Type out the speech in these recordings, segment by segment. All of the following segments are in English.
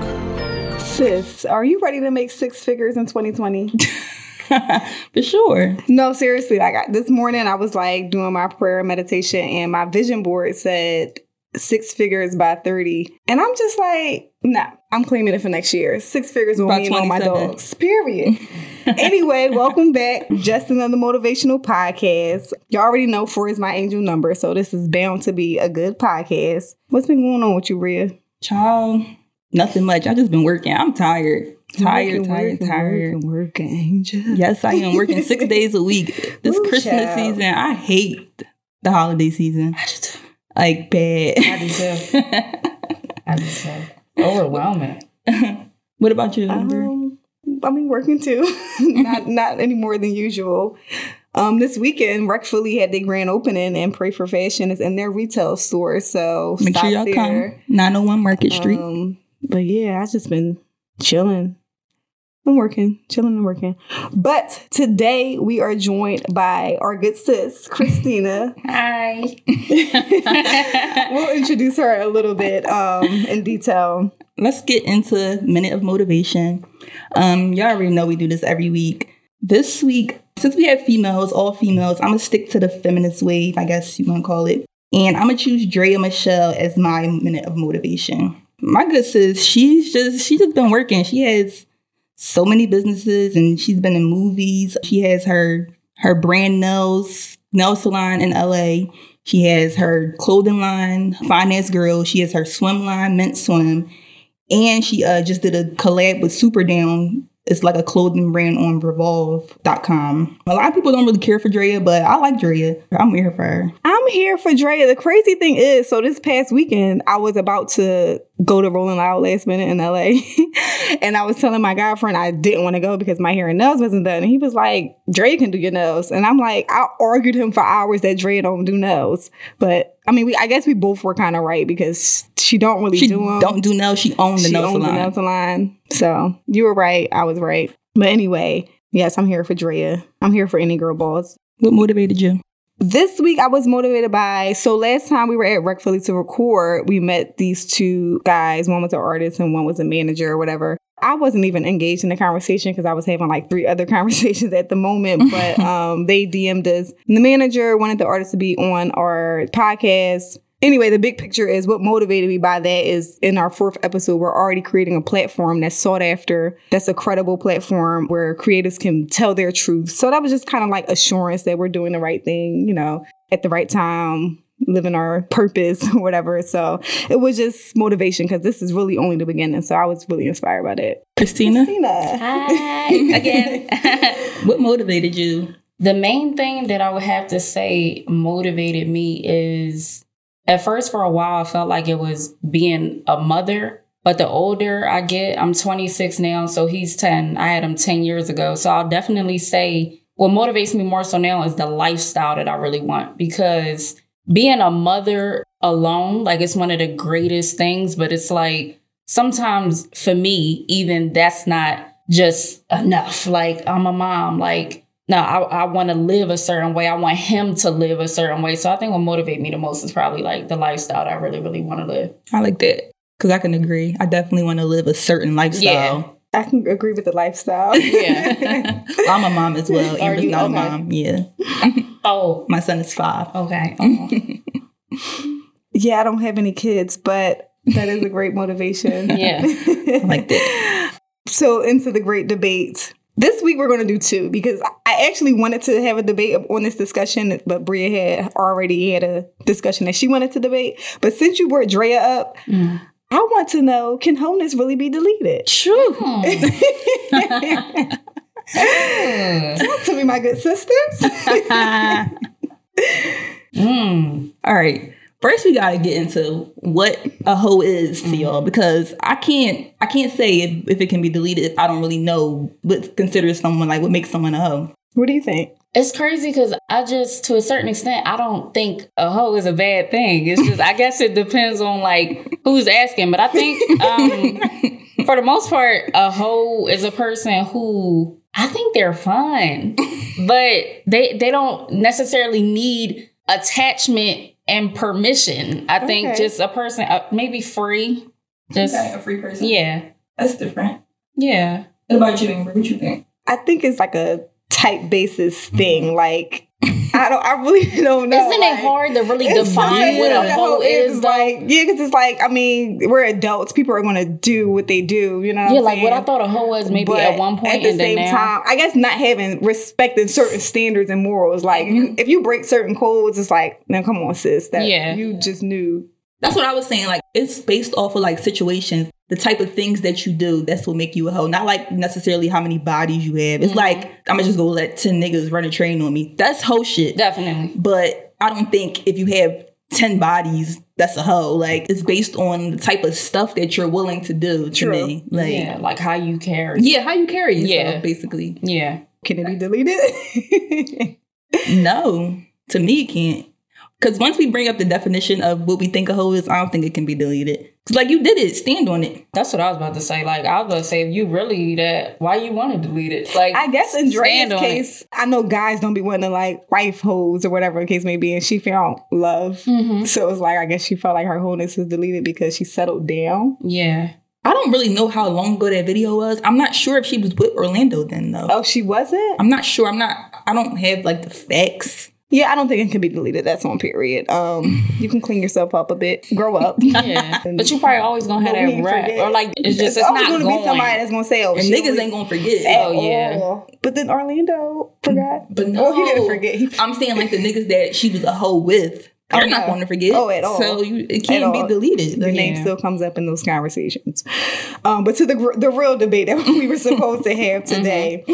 Coke. Sis, are you ready to make six figures in 2020? For sure. no, seriously. Like I, this morning, I was like doing my prayer and meditation, and my vision board said six figures by 30. And I'm just like, nah, I'm claiming it for next year. Six figures with By me and all my 27. dogs. Period. anyway, welcome back. Just another motivational podcast. Y'all already know four is my angel number, so this is bound to be a good podcast. What's been going on with you, Rhea? Child, nothing much. I just been working. I'm tired. Tired, tired, working, tired. Working, working, angel. Yes, I am working six days a week. This Ooh, Christmas child. season, I hate the holiday season. Like bad. I do. I do. Overwhelming. what about you? Um, I mean, working too. not not any more than usual. Um, this weekend, Rec Philly had their grand opening, and Pray for Fashion is in their retail store. So Make stop sure y'all there. come. 901 Market Street. Um, but yeah, I just been chilling. I'm working, chilling and working. But today we are joined by our good sis, Christina. Hi. we'll introduce her a little bit um, in detail. Let's get into Minute of Motivation. Um, y'all already know we do this every week. This week, since we have females, all females, I'm gonna stick to the feminist wave, I guess you wanna call it. And I'm gonna choose Draya Michele as my minute of motivation. My good sis, she's just she's just been working. She has so many businesses and she's been in movies. She has her her brand nails nail salon in LA. She has her clothing line, Finance Girl. She has her swim line, Mint Swim. And she uh, just did a collab with Superdown. It's like a clothing brand on Revolve.com. A lot of people don't really care for Draya, but I like Draya. I'm here for her. I'm here for Draya. The crazy thing is, so this past weekend, I was about to go to Rolling Loud last minute in LA. and I was telling my guy friend I didn't want to go because my hair and nails wasn't done. And he was like, Draya can do your nails. And I'm like, I argued him for hours that Draya don't do nails. But I mean, we I guess we both were kind of right because she don't really She do them. don't do nails. She owns the she nail owns the salon. nail salon. So you were right. I was right. But anyway, yes, I'm here for Draya. I'm here for any girl balls. What motivated you? This week I was motivated by so last time we were at Rec Philly to record, we met these two guys. One was an artist and one was a manager or whatever. I wasn't even engaged in the conversation because I was having like three other conversations at the moment. But um, they DM'd us. And the manager wanted the artist to be on our podcast. Anyway, the big picture is what motivated me by that is in our fourth episode, we're already creating a platform that's sought after, that's a credible platform where creators can tell their truth. So that was just kind of like assurance that we're doing the right thing, you know, at the right time, living our purpose or whatever. So it was just motivation because this is really only the beginning. So I was really inspired by that. Christina, Christina. Hi again. what motivated you? the main thing that I would have to say motivated me is at first for a while I felt like it was being a mother. But the older I get, I'm 26 now, so he's 10. I had him 10 years ago. So I'll definitely say what motivates me more so now is the lifestyle that I really want because being a mother alone, like it's one of the greatest things, but it's like sometimes for me, even that's not just enough. Like I'm a mom, like no, I, I want to live a certain way. I want him to live a certain way. So I think what motivates me the most is probably like the lifestyle that I really, really want to live. I like that because I can agree. I definitely want to live a certain lifestyle. I can agree with the lifestyle. Yeah. I'm a mom as well. Are Amber's you? not Okay. a mom. Yeah. oh, My son is five. okay. yeah, I don't have any kids, but that is a great motivation. Yeah. I like that. So into the great debate. This week we're going to do two because I actually wanted to have a debate on this discussion, but Bria had already had a discussion that she wanted to debate. But since you brought Draya up, Mm. I want to know: Can wholeness really be deleted? True. Talk to me, my good sisters. Mm. All right. First, we gotta get into what a hoe is to y'all because I can't I can't say if, if it can be deleted if I don't really know what considers someone like what makes someone a hoe. what do you think? It's crazy because I just, to a certain extent, I don't think a hoe is a bad thing. It's just, I guess it depends on like who's asking. But I think, um, for the most part, a hoe is a person who I think they're fun, but they they don't necessarily need attachment and permission. I think just a person, uh, maybe free. Just Okay, a free person. yeah, That's different. yeah. What about you, Amber? What you think? I think it's like a type basis thing. Like I don't, I really don't know. Isn't like, it hard to really define what a hoe is? Though? like yeah, because it's like I mean we're adults. People are going to do what they do. You know. What yeah, I'm like what I thought a hoe was maybe But at one point at the and then same now. time, I guess not having respecting certain standards and morals. Like Mm-hmm. you, if you break certain codes, it's like, now come on, sis. That Yeah. you just knew. That's what I was saying. Like it's based off of like situations, the type of things that you do. That's what make you a hoe. Not like necessarily how many bodies you have. It's Mhm. like I'm gonna just go let ten niggas run a train on me. That's hoe shit. Definitely. But I don't think if you have ten bodies, that's a hoe. Like it's based on the type of stuff that you're willing to do. To True. me, like yeah, yeah. like how you carry. Yeah, how you carry yourself, Yeah. basically. Yeah. Can it be deleted? No, to me, it can't. Because once we bring up the definition of what we think a hoe is, I don't think it can be deleted. Because like you did it, stand on it. That's what I was about to say. Like I was about to say, if you really that, why you want to delete it? Like I guess in Dre's on it. case, I know guys don't be wanting to like wife hoes or whatever the case may be, and she found love. Mhm. So it's like I guess she felt like her wholeness was deleted because she settled down. Yeah. I don't really know how long ago that video was. I'm not sure if she was with Orlando then though. Oh, she wasn't. I'm not sure. I'm not. I don't have like the facts. Yeah, I don't think it can be deleted. That's on period. Um, you can clean yourself up a bit, grow up. Yeah. but you probably always gonna have that rap. forget. Or like it's just it's always not gonna going. be somebody that's gonna say, "Oh, And niggas ain't gonna forget. Oh, yeah. all." But then Orlando forgot. But no, Oh, he didn't forget. He I'm saying like the niggas that she was a hoe with. They're Oh, not yeah. going to forget. Oh, at all. So you, it can't be deleted. Your Like, name still comes up in those conversations. Um, but to the the real debate that we were supposed to have today,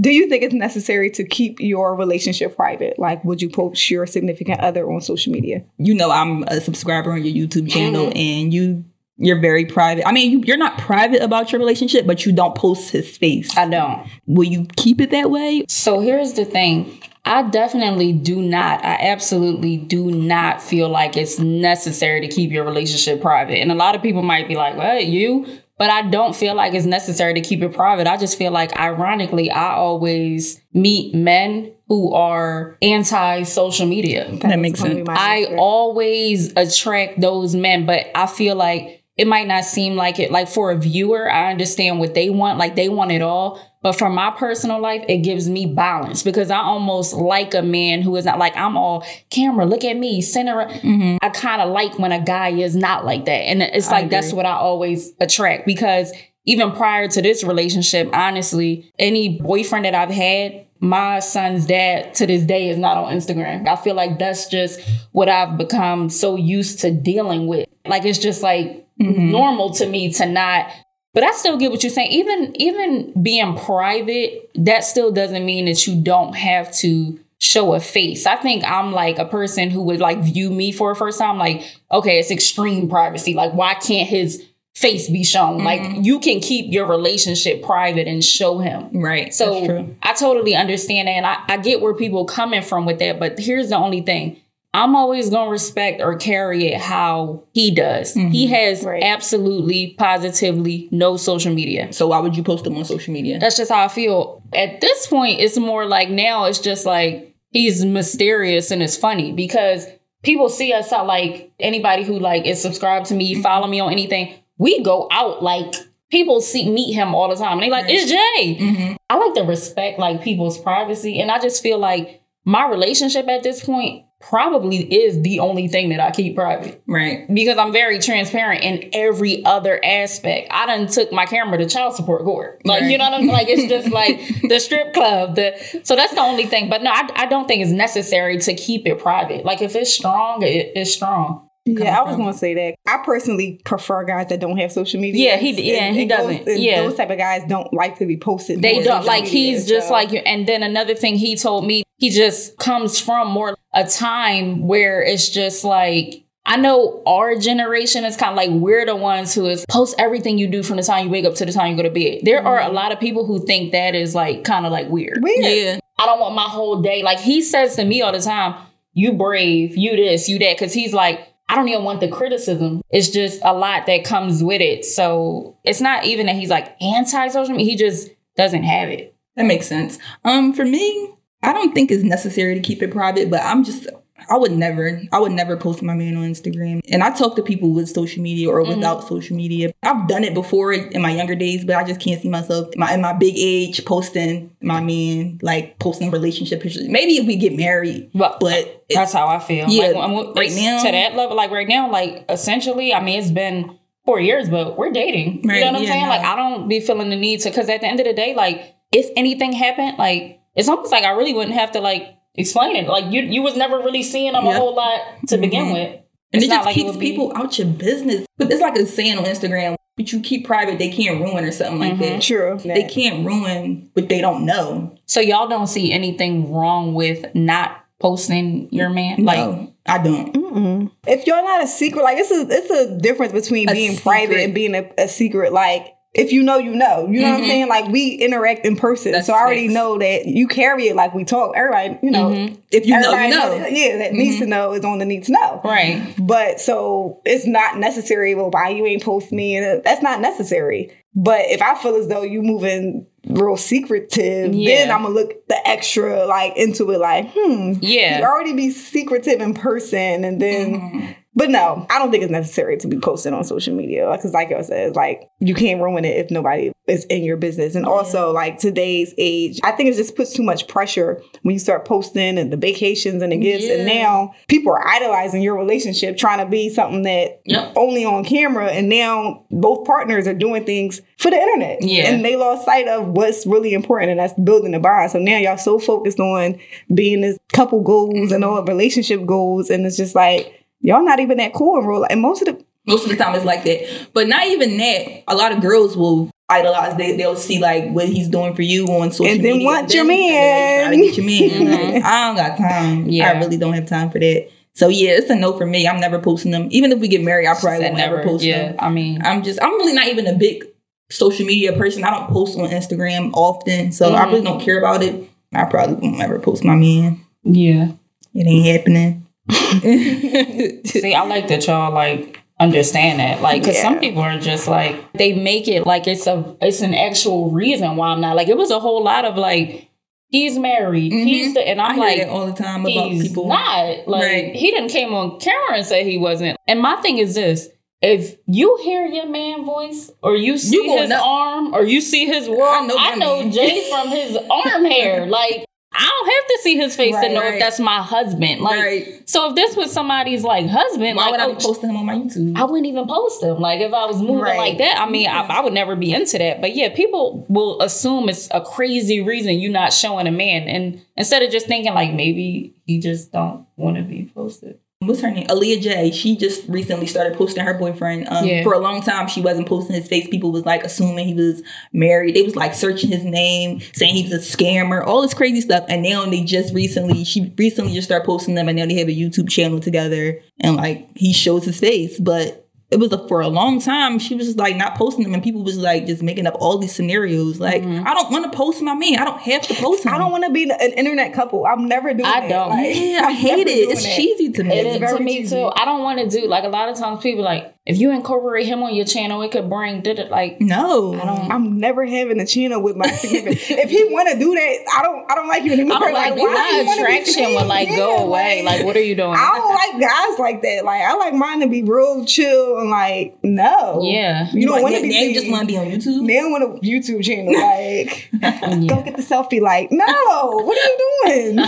do you think it's necessary to keep your relationship private? Like, would you post your significant other on social media? you know I'm a subscriber on your YouTube channel, Mm-hmm. and you you're very private. I mean, you, you're not private about your relationship, but you don't post his face. I don't. Will you keep it that way? So here's the thing. I definitely do not. I absolutely do not feel like it's necessary to keep your relationship private. And a lot of people might be like, "What you?" But I don't feel like it's necessary to keep it private. I just feel like, ironically, I always meet men who are anti social media. That makes sense. I always attract those men, but I feel like it might not seem like it. Like for a viewer, I understand what they want. Like they want it all. But for my personal life, it gives me balance because I almost like a man who is not like, I'm all camera, look at me, center. Mm-hmm. I kind of like when a guy is not like that. And it's I like, that's what I always attract because even prior to this relationship, honestly, any boyfriend that I've had, my son's dad to this day is not on Instagram. I feel like that's just what I've become so used to dealing with. Like it's just like mm-hmm. normal to me to not but I still get what you're saying. Even even being private, that still doesn't mean that you don't have to show a face. I think I'm like a person who would like view me for a first time like, okay, it's extreme privacy. Like why can't his face be shown? Like mm-hmm. you can keep your relationship private and show him. Right. So. I totally understand that. And I, I get where people coming from with that. But here's the only thing. I'm always going to respect or carry it how he does. He mm-hmm. has Right. absolutely, positively no social media. So why would you post them on social media? That's just how I feel. At this point, it's more like now it's just like he's mysterious and it's funny because people see us out like anybody who like is subscribed to me, mm-hmm. follow me on anything. We go out like people see meet him all the time and they like, it's Jay. Mhm. I like to respect like people's privacy, and I just feel like my relationship at this point probably is the only thing that I keep private Right. because I'm very transparent in every other aspect. I done took my camera to child support court, like you know what I'm like. It's just like the strip club. The so that's the only thing. But no, I, I don't think it's necessary to keep it private. Like if it's strong, it, it's strong. Yeah, I was going to say that. I personally prefer guys that don't have social media. Yeah, he- yeah, he those- doesn't. and Yeah. those type of guys don't like to be posted. They don't like media, he's just like you. And then another thing he told me, he just comes from more a time where it's just like I know our generation is kind of like we're the ones who is post everything you do from the time you wake up to the time you go to bed. There are a mm-hmm. lot of people who think that is like kind of like weird. Weird. Yeah. I don't want my whole day. Like he says to me all the time, you brave, you this, you that. Cause he's like, I don't even want the criticism. It's just a lot that comes with it. So it's not even that he's like anti social media. He just doesn't have it. That makes sense. Um, for me, I don't think it's necessary to keep it private, but I'm just I would never, I would never post my man on Instagram. And I talk to people with social media or mm-hmm. without social media. I've done it before in my younger days, but I just can't see myself in my, in my big age posting my man, like posting relationship pictures. Maybe if we get married, But, but that's how I feel. Yeah, like, I'm- right now- to that level, like right now, like essentially, I mean, it's been four years, but we're dating. Right, you know what I'm yeah, saying? no. Like, I don't be feeling the need to, because at the end of the day, like, if anything happened, like, it's almost like I really wouldn't have to like explain it. Like, you you was never really seeing them Yeah. a whole lot to begin Mhm. with. and It's it just like it keeps be- people out your business. But it's like a saying on Instagram, but you keep private, they can't ruin or something like Mhm. that. True. They can't ruin what they don't know. So y'all don't see anything wrong with not posting your man? Like, no, I don't. Mm-mm. If you're not a secret, like it's a it's a difference between A being private and being a, a secret. Like if you know, you know. You know what I'm Mhm. saying? Like we interact in person, That's so I already facts. know that you carry it like we talk. Everybody, you know, Mhm. If you know, you know. knows- yeah, that needs Mhm. to know is on the need to know. right. But so it's not necessary. Well, why you ain't post me? And that's not necessary. But if I feel as though you moving real secretive, Yeah. then I'm gonna look the extra like into it. Like, hmm, Yeah. you already be secretive in person, and then. But no, I don't think it's necessary to be posted on social media because, like I said, like you can't ruin it if nobody is in your business. And also, like today's age, I think it just puts too much pressure when you start posting and the vacations and the gifts. And now people are idolizing your relationship, trying to be something that Yep. only on camera. And now both partners are doing things for the internet. Yeah. And they lost sight of what's really important, and that's building a bond. So now y'all so focused on being this couple goals and all relationship goals, and it's just like y'all not even that cool in real life. And most of the Most of the time it's like that. But not even that. A lot of girls will idolize. They, they'll see like what he's doing for you on social And then media. want your and then man. Try to get your man. I don't got time. Yeah. I really don't have time for that. So yeah, it's a no for me. I'm never posting them. Even if we get married, I probably Said won't ever post Yeah. them. I mean, I'm just I'm really not even a big social media person. I don't post on Instagram often. So I Mhm. really don't care about it. I probably won't ever post my man. yeah. It ain't happening. See, I like that y'all like understand that, like, because some people are just like they make it like it's a it's an actual reason why I'm not like it was a whole lot of like he's married, Mhm. he's the, and I I'm hear like all the time about he's people. not like Right. he didn't came on camera and say he wasn't. And my thing is this. If you hear your man voice, or you see gonna his arm, or you see his world, I know I know. Jay from his arm hair. Like I don't have to see his face Right, to know right. if that's my husband. Like right. so if this was somebody's like husband, Why like would I oh, be posting him on my YouTube? I wouldn't even post him. Like if I was moving like that, I mean, I, I would never be into that. But yeah, people will assume it's a crazy reason you're not showing a man, and instead of just thinking like maybe he just don't want to be posted. What's her name? Aaliyah Jay. She just recently started posting her boyfriend. Um, Yeah. For a long time, she wasn't posting his face. People was like assuming he was married. They was like searching his name, saying he was a scammer, all this crazy stuff. And now they just recently, she recently just started posting them, and now they have a YouTube channel together, and like he shows his face, but. It was a, for a long time. She was just like not posting them, and people was like just making up all these scenarios. Like, Mhm. I don't want to post my man. I don't have to post him. I don't want to be an internet couple. I'm never doing I don't. Like, Yeah, I hate it. It's that. cheesy to me. It It's is to very me cheesy. too. I don't want to do like a lot of times people like if you incorporate him on your channel, it could bring did it like no, I don't. I'm never having a channel with my significant. if he want to do that, I don't. I don't like you anymore. I'm like, why my attraction would will like go Yeah, away. Like, what are you doing? I don't like guys like that. Like I like mine to be real chill and like no. Yeah. You don't want to be you seen. just want to be on YouTube. They don't want a YouTube channel. Like Yeah. go get the selfie. Like no. What are you doing?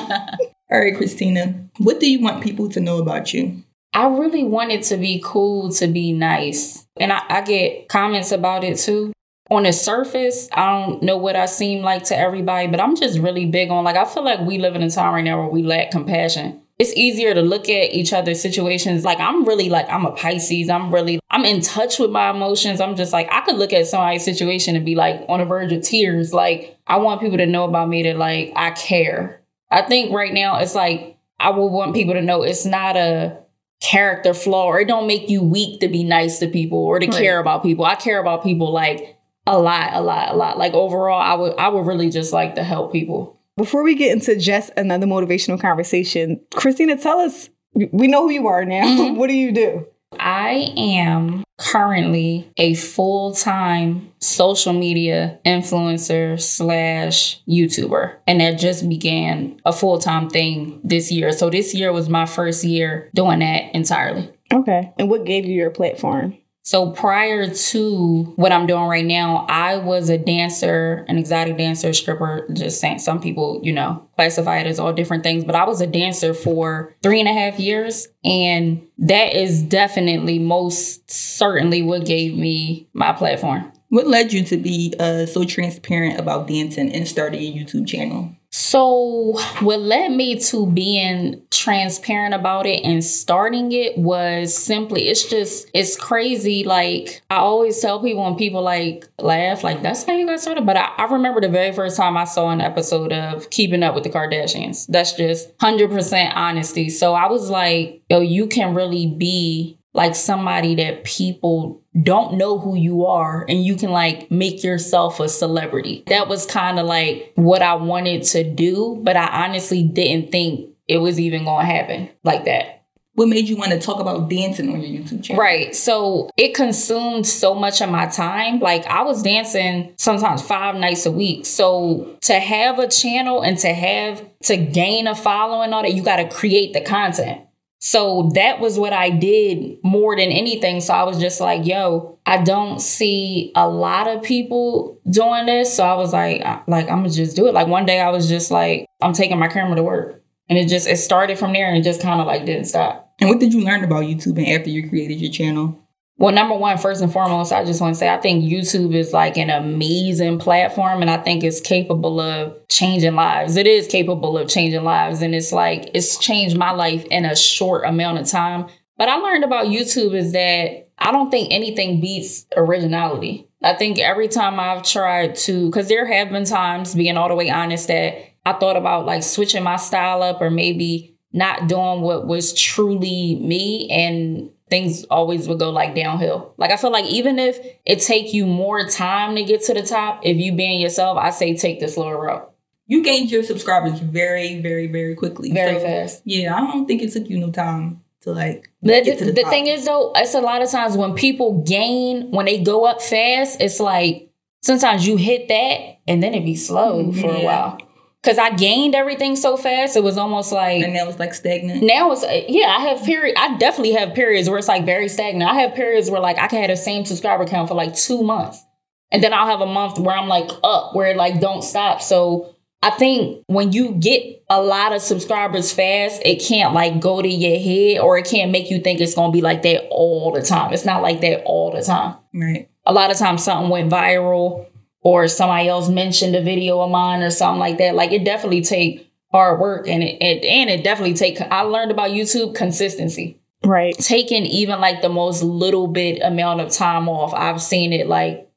All right, Christina, what do you want people to know about you? I really want it to be cool, to be nice. And I, I get comments about it too. On the surface, I don't know what I seem like to everybody, but I'm just really big on like, I feel like we live in a time right now where we lack compassion. It's easier to look at each other's situations. Like, I'm really like, I'm a Pisces. I'm really, I'm in touch with my emotions. I'm just like, I could look at somebody's situation and be like on the verge of tears. Like, I want people to know about me that like, I care. I think right now it's like, I would want people to know it's not a, character flaw or it don't make you weak to be nice to people or to Right. care about people. I care about people like a lot, a lot, a lot. Like overall, I would I would really just like to help people. Before we get into just another motivational conversation, Christina, tell us. We know who you are now. Mhm. what do you do? I am currently a full time social media influencer slash YouTuber. And that just began a full time thing this year. So this year was my first year doing that entirely. Okay. And what gave you your platform? So prior to what I'm doing right now, I was a dancer, an exotic dancer, stripper. Just saying, some people, you know, classify it as all different things. But I was a dancer for three and a half years, and that is definitely most certainly what gave me my platform. What led you to be uh, so transparent about dancing and starting a YouTube channel? So, what led me to being transparent about it and starting it was simply it's just it's crazy. Like I always tell people when people like laugh, like that's how you got started. But I, I remember the very first time I saw an episode of Keeping Up with the Kardashians. That's just hundred percent honesty. So I was like, yo, you can really be like somebody that people don't know who you are and you can like make yourself a celebrity. That was kind of like what I wanted to do, but I honestly didn't think it was even going to happen like that. What made you want to talk about dancing on your YouTube channel? Right. So it consumed so much of my time. Like I was dancing sometimes five nights a week. So to have a channel and to have to gain a following on it, you got to create the content. So that was what I did more than anything. So I was just like, yo, I don't see a lot of people doing this. So I was like, like I'm gonna just do it. Like one day I was just like, I'm taking my camera to work. And it just it started from there and it just kind of like didn't stop. And what did you learn about YouTube and after you created your channel? Well, number one, first and foremost, I just want to say I think YouTube is like an amazing platform and I think it's capable of changing lives. It is capable of changing lives. And it's like, it's changed my life in a short amount of time. But I learned about YouTube is that I don't think anything beats originality. I think every time I've tried to, because there have been times, being all the way honest, that I thought about like switching my style up or maybe not doing what was truly me and things always would go like downhill. Like I feel like even if it take you more time to get to the top, if you being yourself, I say take the slower route. You gained your subscribers very, very, very quickly. Very So, fast. Yeah, I don't think it took you no time to like The, get to the, the, the thing is though, it's a lot of times when people gain, when they go up fast, it's like sometimes you hit that and then it be slow for a while. Cause I gained everything so fast, it was almost like and now it's like stagnant. now it's yeah i have period i definitely have periods where it's like very stagnant. I have periods where like i can have the same subscriber count for like two months. And then i'll have a month where i'm like up where it like don't stop. So i think when you get a lot of subscribers fast it can't like go to your head or it can't make you think it's gonna be like that all the time. It's not like that all the time. Right. a lot of times something went viral or somebody else mentioned a video of mine or something like that. Like it definitely take hard work and it, it and it definitely take I learned about YouTube consistency. Right. Taking even like the most little bit amount of time off, I've seen it like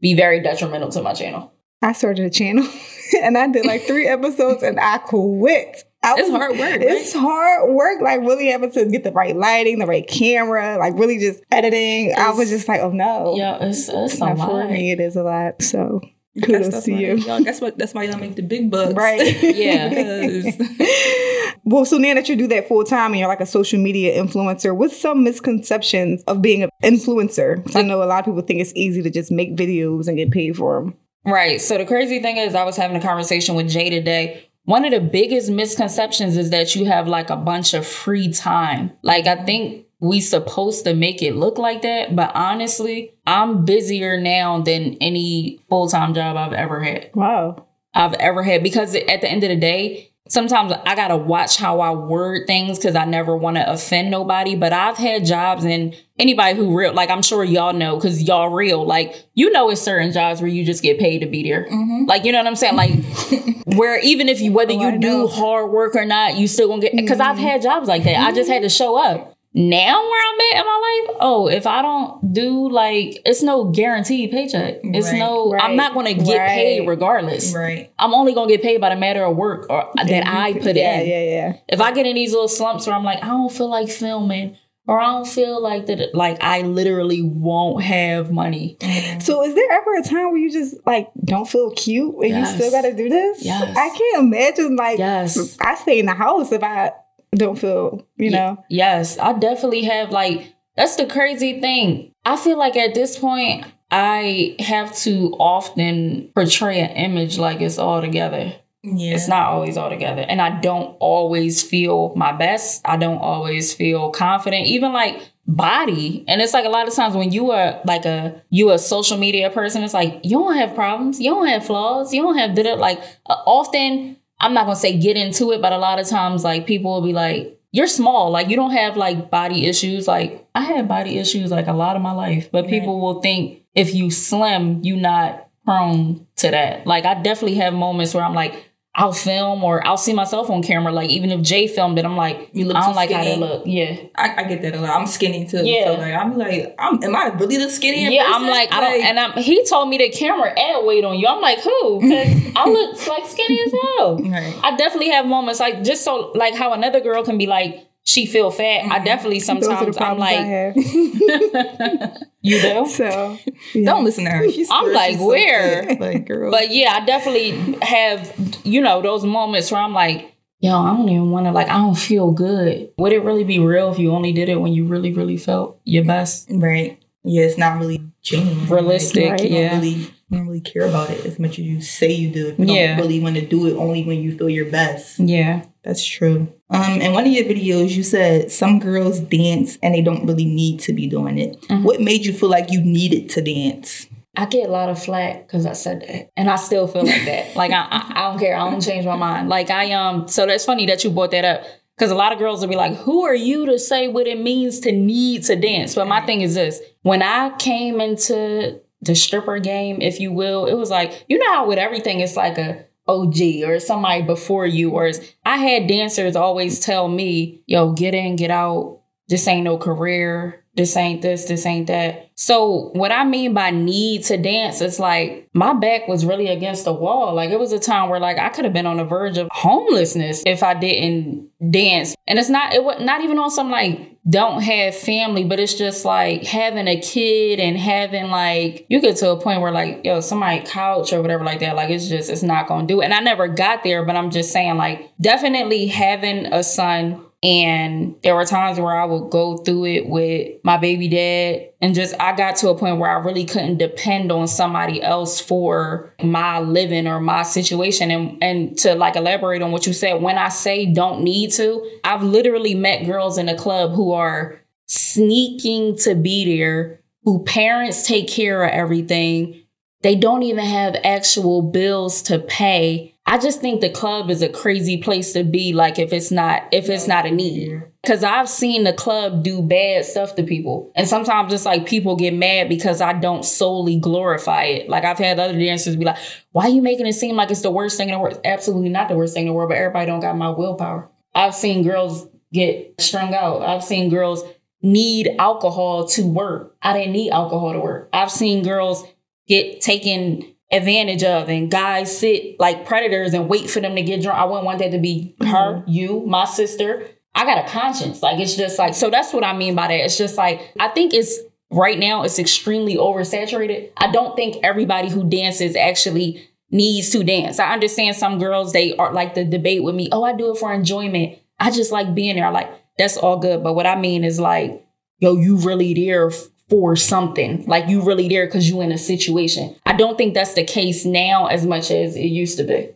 be very detrimental to my channel. I started a channel and I did like three episodes and I quit. I It's hard work, It's hard work, like really having to get the right lighting, the right camera, like really just editing. I was just like, oh no. Yeah, it's it's a Not for lot. me, it is a lot. So That's, kudos that's to why, you. Y'all, that's what that's why y'all make the big bucks. Right. Yeah. Because- well, so now that you do that full time and you're like a social media influencer, what's some misconceptions of being an influencer? 'Cause I know a lot of people think it's easy to just make videos and get paid for them. Right. So the crazy thing is, I was having a conversation with Jay today. One of the biggest misconceptions is that you have like a bunch of free time. Like, I think we supposed to make it look like that, but honestly, I'm busier now than any full time job I've ever had. Wow. I've ever had because at the end of the day, sometimes I gotta watch how I word things because I never want to offend nobody. But I've had jobs and anybody who real like I'm sure y'all know because y'all real like you know it's certain jobs where you just get paid to be there. Mm-hmm. Like you know what I'm saying? Like where even if you whether Oh, you do hard work or not, you still gonna get because I've mm-hmm. had jobs like that. I just had to show up. Now where I'm at in my life, oh, if I don't do like it's no guaranteed paycheck. It's Right, no I'm not gonna get paid regardless. right. I'm only gonna get paid by the matter of work or that I put yeah, in. Yeah, yeah. Yeah. If I get in these little slumps where I'm like, I don't feel like filming, or I don't feel like that. Like I literally won't have money. Mm. So is there ever a time where you just like don't feel cute and Yes. you still gotta do this? Yes. I can't imagine like Yes. I stay in the house if I don't feel, you know. Yes, I definitely have like that's the crazy thing. I feel like at this point I have to often portray an image like it's all together. Yeah. It's not always all together. And I don't always feel my best. I don't always feel confident. Even like body. And it's like a lot of times when you are like a you a social media person, it's like you don't have problems, you don't have flaws, you don't have did it like uh, often I'm not gonna say get into it, but a lot of times like people will be like, You're small, like you don't have like body issues. Like I had body issues like a lot of my life, but people will think if you slim, you not prone to that. Like I definitely have moments where I'm like, I'll film or I'll see myself on camera. Like even if Jay filmed it, I'm like, You look I don't like how they skinny. look. Yeah, I, I get that a lot. I'm skinny too. Yeah. So like I'm like, I'm am I really the skinny? yeah. I'm like, I don't. And I'm, he told me the camera add weight on you. I'm like, who? Because I look like skinny as hell. Right. I definitely have moments like just so like how another girl can be like she feel fat. I mm-hmm. definitely Those are the sometimes I'm like. you do. so yeah. Don't listen to her. She's I'm like, where? Like, girl. But yeah, I definitely have, you know, those moments where I'm like, yo, I don't even want to, like, I don't feel good. Would it really be real if you only did it when you really, really felt your best? right. Yeah, it's not really genuine. Realistic, you yeah. really, you don't really care about it as much as you say you do. You Yeah. don't really want to do it only when you feel your best. Yeah. That's true. Um, in one of your videos, you said some girls dance and they don't really need to be doing it. Mm-hmm. What made you feel like you needed to dance? I get a lot of flack because I said that, and I still feel like that. like I, I, I don't care. I don't change my mind. Like I um. So that's funny that you brought that up because a lot of girls will be like, "Who are you to say what it means to need to dance?" But my thing is this: when I came into the stripper game, if you will, it was like you know how with everything it's like a OG or somebody before you, or I had dancers always tell me, "Yo, get in, get out. This ain't no career." This ain't this, this ain't that. So, what I mean by need to dance is like my back was really against the wall. Like, it was a time where, like, I could have been on the verge of homelessness if I didn't dance. And it's not, it was not even on some like don't have family, but it's just like having a kid and having like, you get to a point where, like, yo, somebody couch or whatever like that. Like, it's just, it's not gonna do it. And I never got there, but I'm just saying, like, definitely having a son and there were times where I would go through it with my baby dad. And just, I got to a point where I really couldn't depend on somebody else for my living or my situation. And, and to like elaborate on what you said, when I say don't need to, I've literally met girls in the club who are sneaking to be there, who parents take care of everything. They don't even have actual bills to pay. I just think the club is a crazy place to be like if it's not if it's not a need. Cuz I've seen the club do bad stuff to people. And sometimes it's like people get mad because I don't solely glorify it. Like I've had other dancers be like, "Why are you making it seem like it's the worst thing in the world?" Absolutely not the worst thing in the world, but everybody don't got my willpower. I've seen girls get strung out. I've seen girls need alcohol to work. I didn't need alcohol to work. I've seen girls get taken advantage of and guys sit like predators and wait for them to get drunk. I wouldn't want that to be mm-hmm. her, you, my sister. I got a conscience. Like it's just like so that's what I mean by that. It's just like I think it's right now it's extremely oversaturated. I don't think everybody who dances actually needs to dance. I understand some girls they are like the debate with me, "Oh, I do it for enjoyment. I just like being there." Like that's all good, but what I mean is like, yo, you really there for something. Like you really there because you in a situation. I don't think that's the case now as much as it used to be.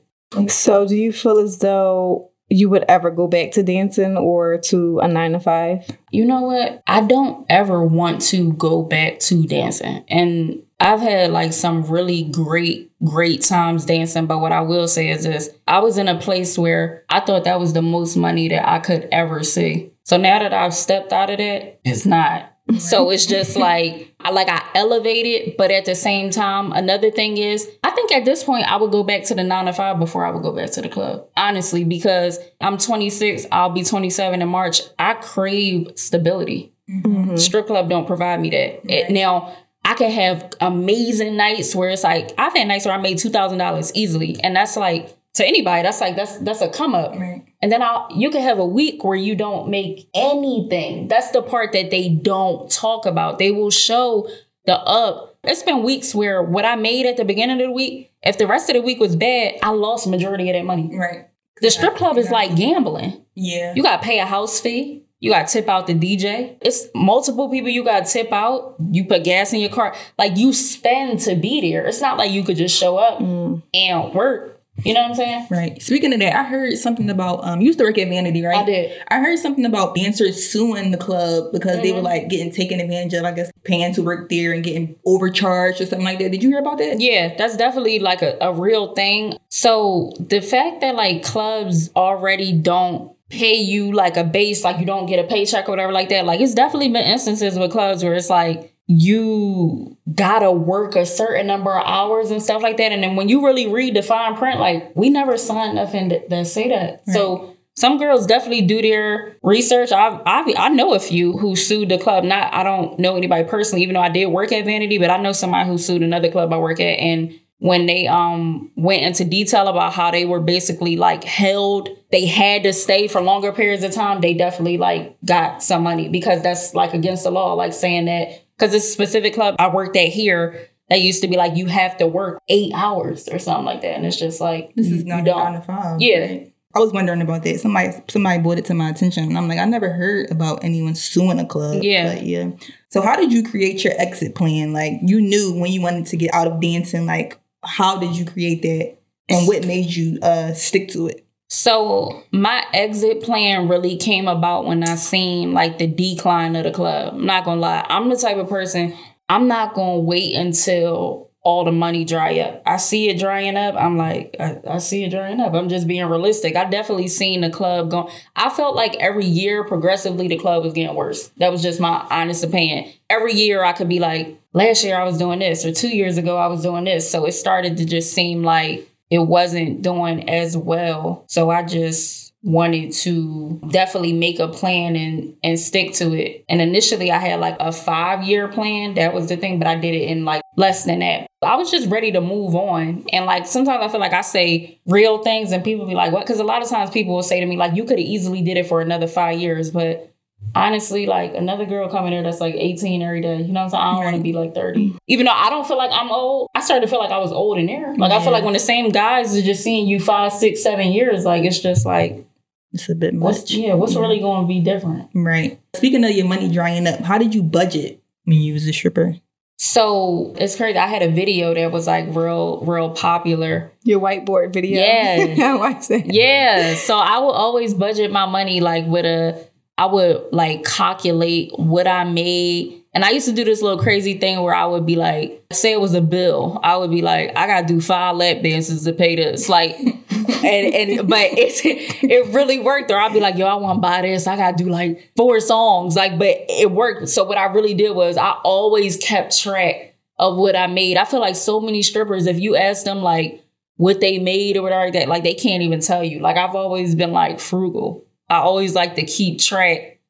So, do you feel as though you would ever go back to dancing or to a nine to five? You know what? I don't ever want to go back to dancing. And I've had like some really great, great times dancing. But what I will say is this I was in a place where I thought that was the most money that I could ever see. So now that I've stepped out of that, it's not. So it's just like I like I elevate it but at the same time, another thing is I think at this point I would go back to the nine to five before I would go back to the club. Honestly, because I'm 26, I'll be 27 in March. I crave stability. Mm-hmm. Mm-hmm. Strip club don't provide me that. It- now I can have amazing nights where it's like I've had nights where I made two thousand dollars easily, and that's like to anybody. That's like that's that's a come up. Right. And then I you can have a week where you don't make anything. That's the part that they don't talk about. They will show the up. It's been weeks where what I made at the beginning of the week, if the rest of the week was bad, I lost majority of that money. Right. The strip club is like gambling. Yeah. You gotta pay a house fee. You gotta tip out the DJ. It's multiple people you gotta tip out. You put gas in your car. Like you spend to be there. It's not like you could just show up mm. and work. You know what I'm saying? Right. Speaking of that, I heard something about um you used to work at Vanity, right? I did. I heard something about dancers suing the club because they were Mhm. like getting taken advantage of, I guess, paying to work there and getting overcharged or something like that. Did you hear about that? Yeah, that's definitely like a, a real thing. So the fact that like clubs already don't pay you like a base, like you don't get a paycheck or whatever like that, like it's definitely been instances with clubs where it's like you gotta work a certain number of hours and stuff like that. And then when you really read the fine print, like we never signed nothing that, that say that. So some girls definitely do their research. I I I know a few who sued the club. Not I don't know anybody personally, even though I did work at Vanity, but I know somebody who sued another club I work at. And when they um went into detail about how they were basically like held, they had to stay for longer periods of time. They definitely like got some money because that's like against the law. Like saying that because this specific club I worked at here. That used to be like you have to work eight hours or something like that, and it's just like This is not you nine to five. Yeah. right? I was wondering about that. Somebody somebody brought it to my attention, and I'm like, I never heard about anyone suing a club. Yeah. but yeah. So how did you create your exit plan? Like you knew when you wanted to get out of dancing. Like how did you create that, and what made you uh stick to it? So my exit plan really came about when I seen like the decline of the club. I'm not gonna lie. I'm the type of person I'm not gonna wait until all the money dry up. I see it drying up. I'm like, I, I see it drying up. I'm just being realistic. I definitely seen the club going. I felt like every year progressively the club was getting worse. That was just my honest opinion. Every year I could be like, last year I was doing this, or two years ago I was doing this. So it started to just seem like it wasn't doing as well. So I just wanted to definitely make a plan and and stick to it. And initially I had like a 5 year plan. That was the thing, but I did it in like less than that. I was just ready to move on. And like sometimes I feel like I say real things and people be like, "What?" Cuz a lot of times people will say to me like, "You could have easily did it for another 5 years." But honestly, like another girl coming here that's like 18 every day. You know what I'm saying? I don't want to be like 30. Even though I don't feel like I'm old, I started to feel like I was old in there. Like I feel like when the same guys are just seeing you five, six, seven years, like it's just like, It's a bit what's much. yeah, what's really going to be different? Right. Speaking of your money drying up, how did you budget when you was a stripper? So it's crazy. I had a video that was like real, real popular. Your whiteboard video. Yeah. I watched that. Yeah. So I will always budget my money like with a I would like calculate what I made. And I used to do this little crazy thing where I would be like, say it was a bill. I would be like, I gotta do five lap dances to pay this. Like and and but it's it really worked. Or I'd be like, yo, I wanna buy this. I gotta do like four songs. Like, but it worked. So what I really did was I always kept track of what I made. I feel like so many strippers, if you ask them like what they made or whatever that, like they can't even tell you. Like I've always been like frugal. I always like to keep track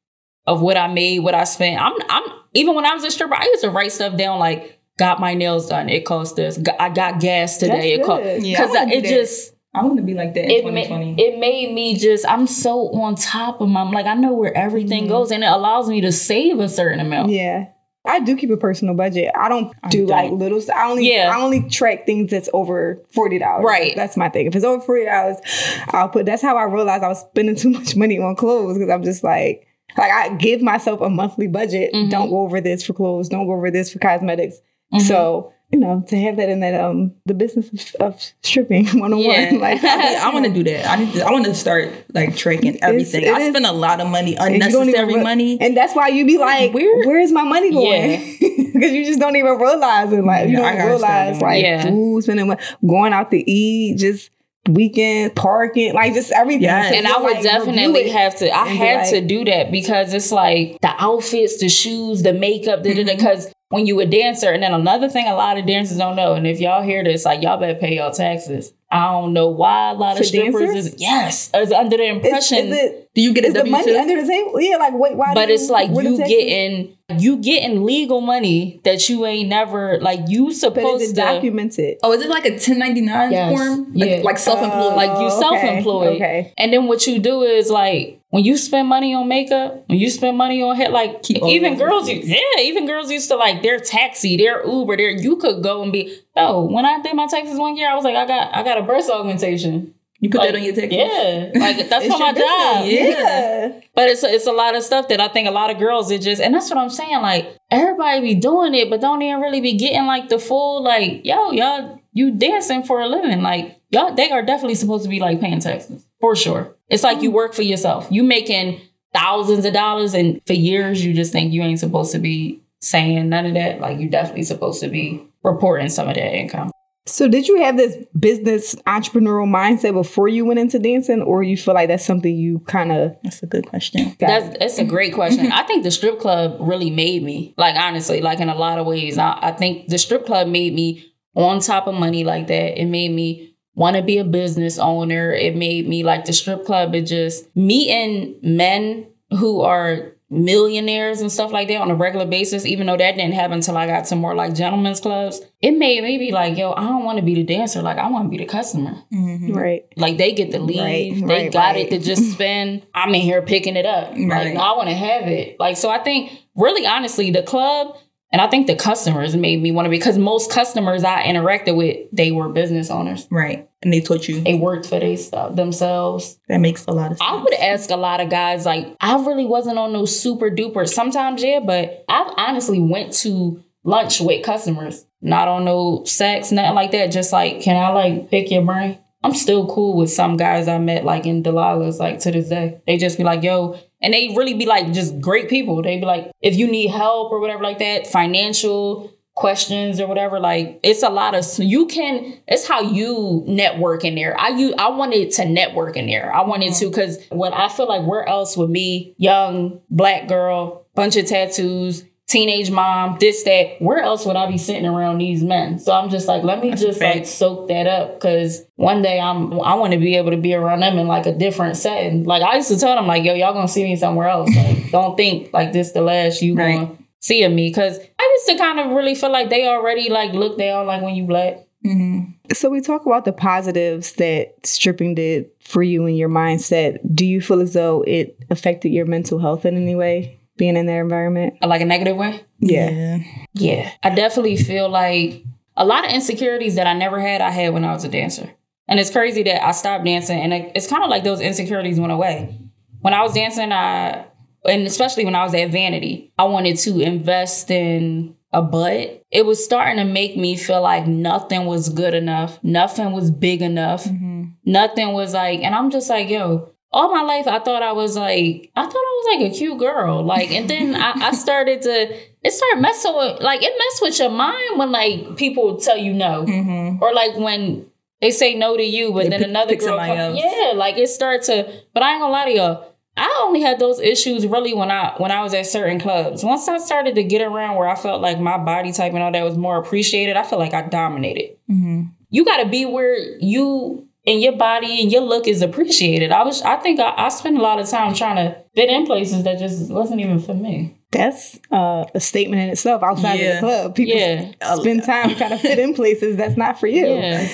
of what I made, what I spent. I'm I'm even when I was a stripper, I used to write stuff down like got my nails done. It cost this. I got gas today. That's it cost good. Yeah, because it that. just I want to be like that in it 2020. made it made me just I'm so on top of my like I know where everything Mhm. goes and it allows me to save a certain amount. Yeah. I do keep a personal budget. I don't I do don't. like little stuff. I only Yeah. I only track things that's over forty dollars. Right. That's my thing. If it's over forty dollars, I'll put that's how I realized I was spending too much money on clothes because I'm just like like I give myself a monthly budget. Mhm. Don't go over this for clothes, don't go over this for cosmetics. Mhm. So, you know, to have that in that um the business of, of stripping one on Yeah. one. Like I, I want to do that. I need to, I want to start like tracking everything. it I is- spend a lot of money, and you don't even unnecessary re- money. And that's why you be like, Where- where is my money going? Because you just don't even realize it. Like you Yeah, don't realize like. Yeah. food, spending money, going out to eat, just weekend parking, like just everything. Yes. So and I would like, definitely have to. I had to do that because it's like the outfits, the shoes, the makeup. Because when you a dancer, and then another thing, a lot of dancers don't know, and if y'all hear this, like y'all better pay y'all taxes. I don't know why a lot For of strippers dancers? is yes, is under the impression. is it Do you get a the W money under the table? Yeah, like wait, why? but do it's like you is Texas? getting you getting legal money that you ain't never like you But supposed is it to documented? Oh, is it like a 1099 Yes. form? Like, Yeah. like self-employed. Oh, like you self-employed. Okay. And then what you do is like when you spend money on makeup, when you spend money on hair, like Keep even girls, receipts. yeah, even girls used to like their taxi, their Uber, their you could go and be. Oh, when I did my taxes one year, I was like, I got I got a breast augmentation. You put Like, that on your taxes? Yeah, like that's It's for my business. job. Yeah. Yeah. But it's it's a lot of stuff that I think a lot of girls it just and that's what I'm saying. Like everybody be doing it, but don't even really be getting like the full like yo y'all you dancing for a living. Like y'all they are definitely supposed to be like paying taxes for sure. It's like you work for yourself. You making thousands of dollars, and for years you just think you ain't supposed to be saying none of that. Like you definitely supposed to be reporting some of that income. So did you have this business entrepreneurial mindset before you went into dancing, or you feel like that's something you kind of That's a good question. That's that's a great question. I think the strip club really made me. Like honestly, like in a lot of ways. I, I think the strip club made me on top of money like that. It made me want to be a business owner. It made me like the strip club. It just meeting men who are millionaires and stuff like that on a regular basis, even though that didn't happen until I got to more like gentlemen's clubs, it made me be like, yo, I don't want to be the dancer. Like, I want to be the customer. Mm-hmm. right. Like they get the lead. Right, they right, got right. it to just spend. I'm in here picking it up. Like Right. no, I want to have it. Like so I think really honestly, the club and I think the customers made me want to because most customers I interacted with, they were business owners. Right. And they taught you. They worked for they stuff themselves. That makes a lot of sense. I would ask a lot of guys like I really wasn't on those super duper. Sometimes yeah, but I honestly went to lunch with customers, not on no sex, nothing like that. Just like, can I like pick your brain? I'm still cool with some guys I met like in Delilah's like to this day. They just be like, yo, and they really be like just great people. They be like, if you need help or whatever like that, financial questions or whatever, like it's a lot of you can it's how you network in there. I you I wanted to network in there. I wanted to mm-hmm. because what I feel like where else would me, young black girl, bunch of tattoos, teenage mom, this, that, where else would I be sitting around these men? So I'm just like, let me That's just like soak that up because one day I'm I want to be able to be around them in like a different setting. Like I used to tell them like, yo, y'all gonna see me somewhere else. Like, don't think like this the last you Right. gonna see of me because I used to kind of really feel like they already like look down like when you black. Mm-hmm. So we talk about the positives that stripping did for you and your mindset. Do you feel as though it affected your mental health in any way? Being in their environment? Like a negative way. Yeah. Yeah, I definitely feel like a lot of insecurities that I never had, I had when I was a dancer. And it's crazy that I stopped dancing and it- it's kind of like those insecurities went away. When I was dancing, I, and especially when I was at Vanity, I wanted to invest in a butt. It was starting to make me feel like nothing was good enough, nothing was big enough, mm-hmm. nothing was like, and I'm just like, yo, all my life I thought I was like, I thought I was like a cute girl. Like, and then I, I started to, it started messing with, like, it messed with your mind when like people tell you no. Mm-hmm. Or like when they say no to you, but then pick- another pick girl come, yeah, like it starts to. But I ain't gonna lie to y'all. I only had those issues really when I when I was at certain clubs. Once I started to get around where I felt like my body type and all that was more appreciated, I felt like I dominated. Mm-hmm. You got to be where you and your body and your look is appreciated. I was, I think I, I spent a lot of time trying to fit in places that just wasn't even for me. That's uh, a statement in itself outside of the club. People Yeah. spend time trying to fit in places that's not for you. Yeah.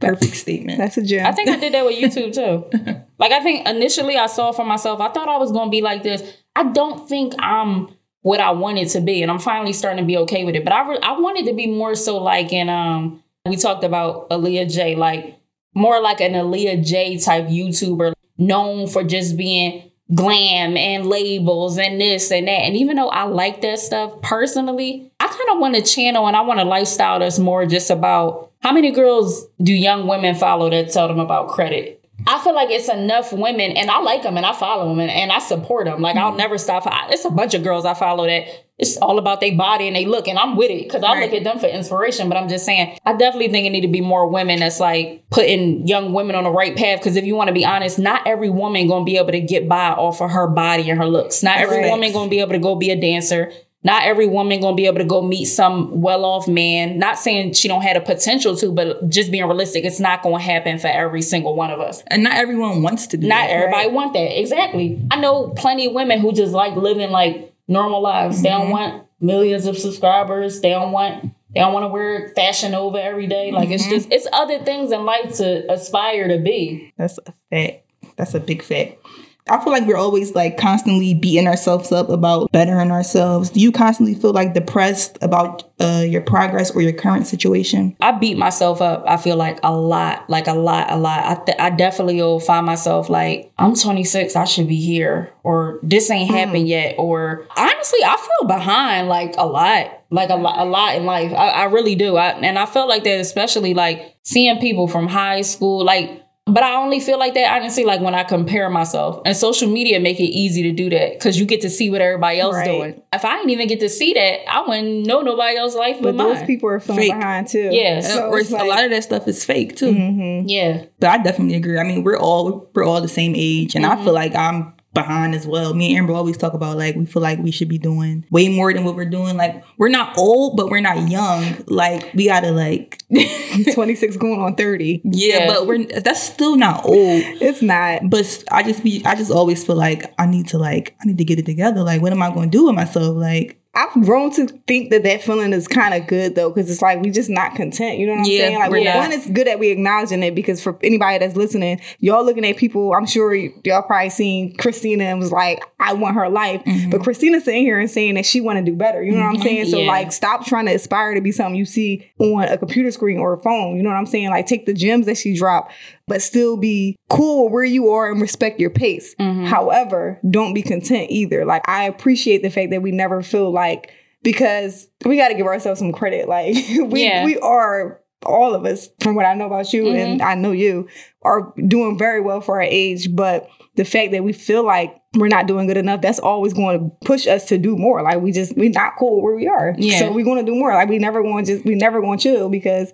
Perfect statement. That's a gem. I think I did that with YouTube too. like I think initially I saw for myself, I thought I was gonna be like this. I don't think I'm what I wanted to be, and I'm finally starting to be okay with it. But I re- I wanted to be more so like in um we talked about Aaliyah Jay, like more like an Aaliyah Jay type YouTuber, known for just being glam and labels and this and that. And even though I like that stuff personally, I kind of want a channel and I want a lifestyle that's more just about how many girls do young women follow that tell them about credit? I feel like it's enough women, and I like them, and I follow them, and, and I support them. Like I'll mm. never stop. I, it's a bunch of girls I follow that it's all about their body and they look, and I'm with it because I Right. look at them for inspiration. But I'm just saying, I definitely think it need to be more women that's like putting young women on the right path. Because if you want to be honest, not every woman gonna be able to get by off of her body and her looks. Not every Right. woman gonna be able to go be a dancer. Not every woman gonna be able to go meet some well-off man. Not saying she don't have the potential to, but just being realistic, it's not gonna happen for every single one of us. And not everyone wants to do Not that. Not everybody want that. Exactly. I know plenty of women who just like living like normal lives. They don't mm-hmm. want millions of subscribers. They don't want they don't want to wear fashion over every day. Like it's mm-hmm. just it's other things in life to aspire to be. That's a fact. That's a big fact. I feel like we're always like constantly beating ourselves up about bettering ourselves. Do you constantly feel like depressed about uh, your progress or your current situation? I beat myself up. I feel like a lot, like a lot, a lot. I, th- I definitely will find myself like I'm 26. I should be here, or this ain't happened yet, or honestly, I feel behind like a lot, like a lot, a lot in life. I, I really do. I, and I felt like that, especially like seeing people from high school, like. But I only feel like that honestly, like when I compare myself and social media make it easy to do that because you get to see what everybody else Right. doing. If I didn't even get to see that, I wouldn't know nobody else's life but, But those mine. people are feeling Fake. behind too. Yeah. So or it's a lot of that stuff is fake too. Mhm. yeah. But I definitely agree. I mean, we're all we're all the same age, and I feel like I'm behind as well. Me and Amber always talk about like we feel like we should be doing way more than what we're doing. Like we're not old, but we're not young. Like we gotta like 26 going on 30. yeah, Yeah. but we're that's still not old. It's not. But I just be I just always feel like I need to like I need to get it together. Like what am I going to do with myself? Like I've grown to think that that feeling is kind of good though, because it's like we just not content. You know what I'm Yeah, saying? Like, we're well, not. one, it's good that we acknowledging it because for anybody that's listening, y'all looking at people. I'm sure y'all probably seen Christina and was like, "I want her life," Mm-hmm. but Christina's sitting here and saying that she want to do better. You know what I'm saying? So Yeah. like, stop trying to aspire to be something you see on a computer screen or a phone. You know what I'm saying? Like, take the gems that she dropped, but still be cool where you are and respect your pace. Mm-hmm. However, don't be content either. Like, I appreciate the fact that we never feel like because we got to give ourselves some credit. Like we Yeah. we are all of us, from what I know about you and mm-hmm. I know you, are doing very well for our age. But the fact that we feel like we're not doing good enough, that's always going to push us to do more. Like we just we're not cool where we are. Yeah. So we're going to do more. Like we never going to just we never going to chill because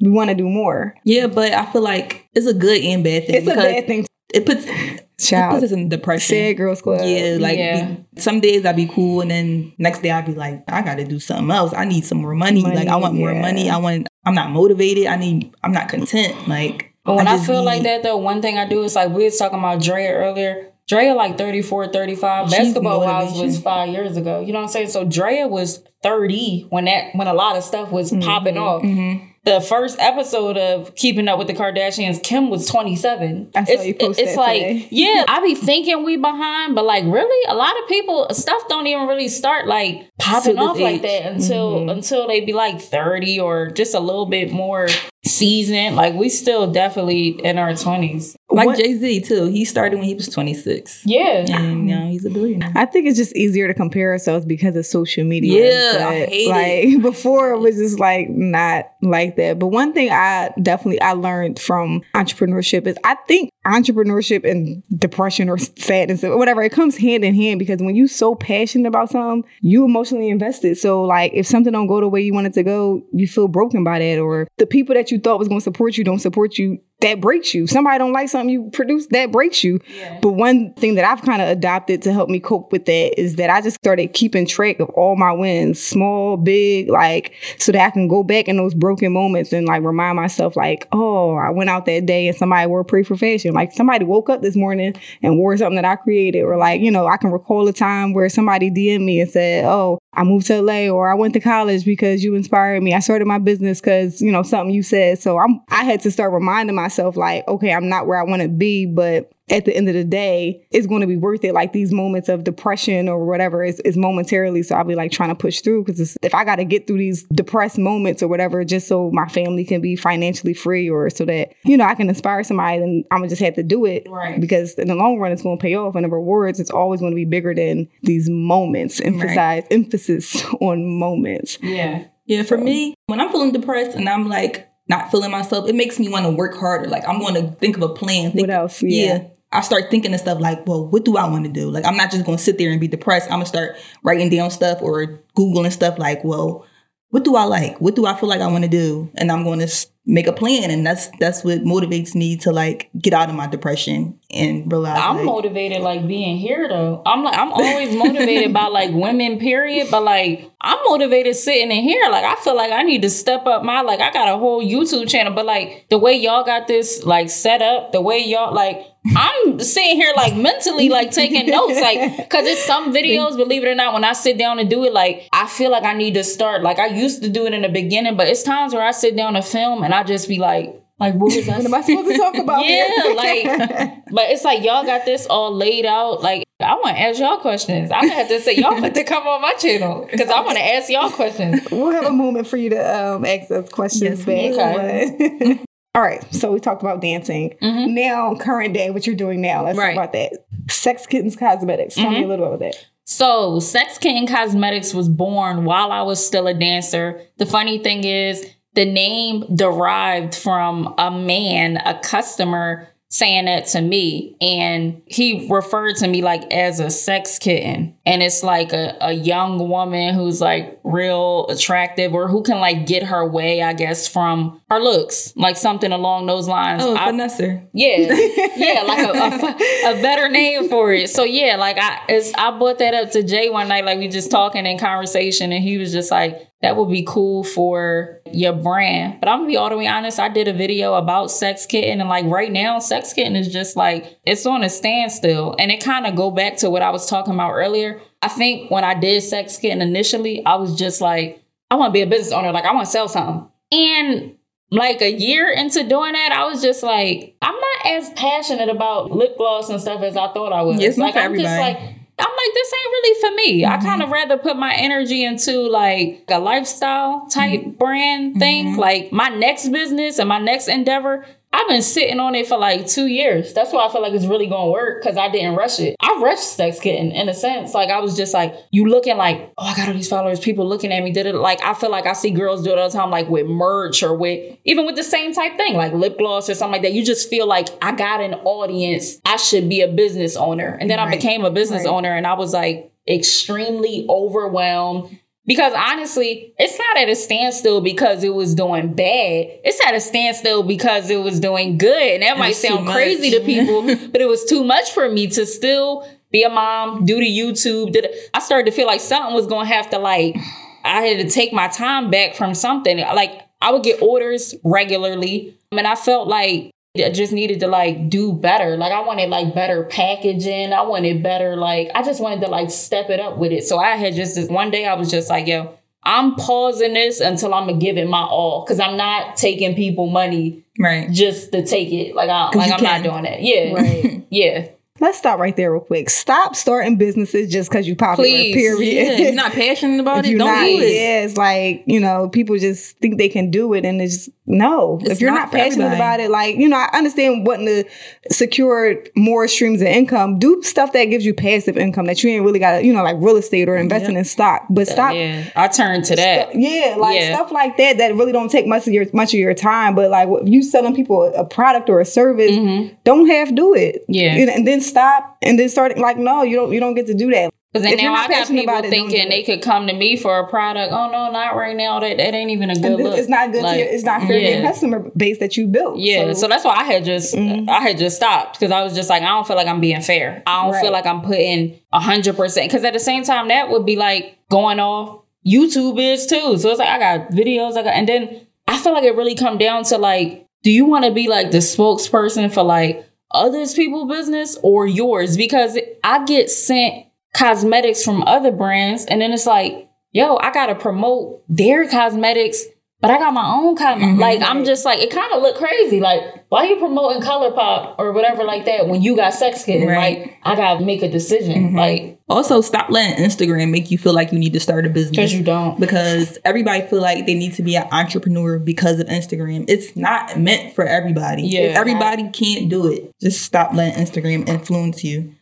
we want to do more. yeah, but I feel like it's a good and bad thing It's a bad thing. it puts it puts Child, us in depression. sad girls club. Yeah, like Yeah. be- some days I'd be cool, and then next day I'd be like, I got to do something else. I need some more money. Money, like I want more money. I want. I'm not motivated. I need. I'm not content. Like. But when I, just feel like that though, one thing I do is like we was talking about Draya earlier. Draya like 34, 35. She's Basketball Wives was five years ago. You know what I'm saying? So Draya was 30 when that when a lot of stuff was popping off. Mm-hmm. The first episode of Keeping Up with the Kardashians, Kim was 27. I saw it's, you post it's like, today. yeah, I be thinking we behind, but like really, a lot of people stuff don't even really start like popping off like that until Mm-hmm. until they be like 30 or just a little bit more seasoned. Like we still definitely in our 20s. like Jay Z too. He started when he was 26, Yeah. and now he's a billionaire. I think it's just easier to compare ourselves because of social media. Yeah, I But, hate like before it was just like not like that. But one thing I definitely I learned from entrepreneurship is I think entrepreneurship and depression or sadness or whatever it comes hand in hand because when you're so passionate about something, you emotionally invested. So like if something don't go the way you want it to go, you feel broken by that or the people that you thought was going to support you don't support you. That breaks you. Somebody don't like something you produce, that breaks you. But one thing that I've kind of adopted to help me cope with that is that I just started keeping track of all my wins, small, big, like, so that I can go back in those broken moments and like remind myself, like, oh, I went out that day and somebody wore pre for fashion. Like somebody woke up this morning and wore something that I created, or like, you know, I can recall a time where somebody DM'd me and said, oh, I moved to LA or I went to college because you inspired me. I started my business because, you know, something you said. So I'm I had to start reminding myself like, okay, I'm not where I want to be, but at the end of the day, it's going to be worth it. Like these moments of depression or whatever is, is momentarily. So I'll be like trying to push through because if I got to get through these depressed moments or whatever, just so my family can be financially free or so that, you know, I can inspire somebody, then I'm going to just have to do it. Right. Because in the long run, it's going to pay off. And the rewards, it's always going to be bigger than these moments. Emphasize, emphasis on moments. Yeah. Yeah, for me, when I'm feeling depressed and I'm like not feeling myself, it makes me want to work harder. Like I'm going to think of a plan. Think, What else? Yeah. I start thinking of stuff like, well, what do I want to do? Like I'm not just going to sit there and be depressed. I'm gonna start writing down stuff or googling stuff like, well, what do I like? What do I feel like I want to do? And I'm going to make a plan. And that's that's what motivates me to like get out of my depression and realize. I'm like, motivated like being here though. I'm like I'm always motivated by like women, period. But like I'm motivated sitting in here. Like I feel like I need to step up my like I got a whole YouTube channel. But like the way y'all got this like set up, the way y'all like I'm sitting here like mentally like taking notes, like because it's some videos, believe it or not, when I sit down and do it, like I feel like I need to start. Like I used to do it in the beginning, but it's times where I sit down to film and I just be like, like what was I? What am I supposed to talk about? yeah, here? like, but it's like y'all got this all laid out. Like I want to ask y'all questions. I'm gonna have to say y'all have to come on my channel because I want to ask y'all questions. we'll have a moment for you to um, ask us questions Yes, we back. but- All right, so we talked about dancing. Mhm. Now, current day, what you're doing now. Let's Right. talk about that. Sex Kittens Cosmetics. Tell me a little bit about that. So, Sex Kitten Cosmetics was born while I was still a dancer. The funny thing is, the name derived from a man, a customer, saying that to me. And he referred to me like as a sex kitten. And it's like a, a young woman who's like real attractive or who can like get her way, I guess, from her looks, like something along those lines. Oh, I- Vanessa. yeah, yeah, like a, a, a better name for it. So yeah, like I, it's, I brought that up to Jay one night, like we just talking in conversation, and he was just like, "That would be cool for your brand." But I'm gonna be all the way honest. I did a video about Sex Kitten, and like right now, Sex Kitten is just like it's on a standstill, and it kind of go back to what I was talking about earlier. I think when I did Sex Kitten initially, I was just like, I want to be a business owner, like I want to sell something, and like a year into doing that, I was just like, I'm not as passionate about lip gloss and stuff as I thought I was. It's not like, for I'm just everybody. like, I'm like, this ain't really for me. I mm-hmm. kind of rather put my energy into like a lifestyle type mm-hmm. brand thing. Mm-hmm. Like my next business and my next endeavor, I've been sitting on it for like two years. That's why I feel like it's really gonna work because I didn't rush it. I rushed Sex Kitten in a sense. Like I was just like, you looking like, oh, I got all these followers, people looking at me. Did it like I feel like I see girls do it all the time, like with merch or with even with the same type thing, like lip gloss or something like that. You just feel like I got an audience. I should be a business owner. And then I became a business Right. owner and I was like extremely overwhelmed. Because honestly, it's not at a standstill because it was doing bad. It's at a standstill because it was doing good. And that might sound crazy to people, but it was too much for me to still be a mom, do the YouTube. Did I started to feel like something was gonna have to like I had to take my time back from something. Like I would get orders regularly. and I felt like I just needed to like do better. Like I wanted like better packaging. I wanted better like I just wanted to like step it up with it. So I had just this one day I was just like, yo, I'm pausing this until I'm gonna give it my all. Cause I'm not taking people money Right. just to take it. Like I like I'm can. not doing that. Yeah. Right. Yeah. Let's stop right there real quick. Stop starting businesses just because you popular. Please. Period. Yeah, if you're not passionate about if it, you're don't not, do it. yeah, it's like you know, people just think they can do it, and it's no. It's if you're not not, passionate everybody. about it, like you know, I understand wanting to secure more streams of income. Do stuff that gives you passive income that you ain't really got, to you know, like real estate or investing in stock. But stop. Yeah. I turn to that. Yeah, like Yeah. stuff like that that really don't take much of your much of your time. But like if you selling people a, a product or a service, don't half do it. Mm-hmm. Yeah. and, and then stop and then start like no, you don't you don't get to do that. Because then If now I got people it, thinking they could come to me for a product. Oh no, not right now. That that ain't even a good look. it's not good. Like, to your, it's not fair to yeah. your customer base that you built. Yeah, so, that's why I had just mm-hmm. I had just stopped because I was just like I don't feel like I'm being fair. I don't Right. feel like I'm putting a hundred percent because at the same time that would be like going off. YouTube is too, so it's like I got videos. I got, and then I feel like it really come down to like, do you want to be like the spokesperson for like others people business or yours? Because I get sent cosmetics from other brands, and then it's like, yo, I gotta promote their cosmetics. But I got my own kind. Mm-hmm. Like I'm just like it kind of look crazy. Like why you promoting ColourPop or whatever like that when you got Sex Kitten? Right. Like I gotta make a decision. Mm-hmm. Like Also, stop letting Instagram make you feel like you need to start a business. because you don't. because everybody feel like they need to be an entrepreneur because of Instagram. It's not meant for everybody. Yeah. If everybody can't do it. Just stop letting Instagram influence you.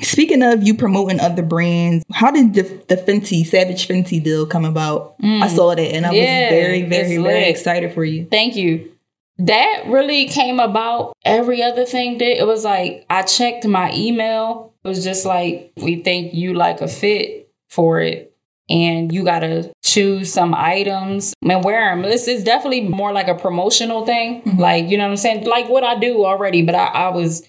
Speaking of you promoting other brands, how did the, the Fenty Savage Fenty deal come about? I saw that and I Mm. Yeah, was very, very, very excited for you. Thank you. That really came about. Every other thing did. It was like I checked my email. It was just like we think you like a fit for it. and you gotta choose some items and wear them. This is definitely more like a promotional thing. Mhm. Like, you know what I'm saying? Like what I do already, but I, I was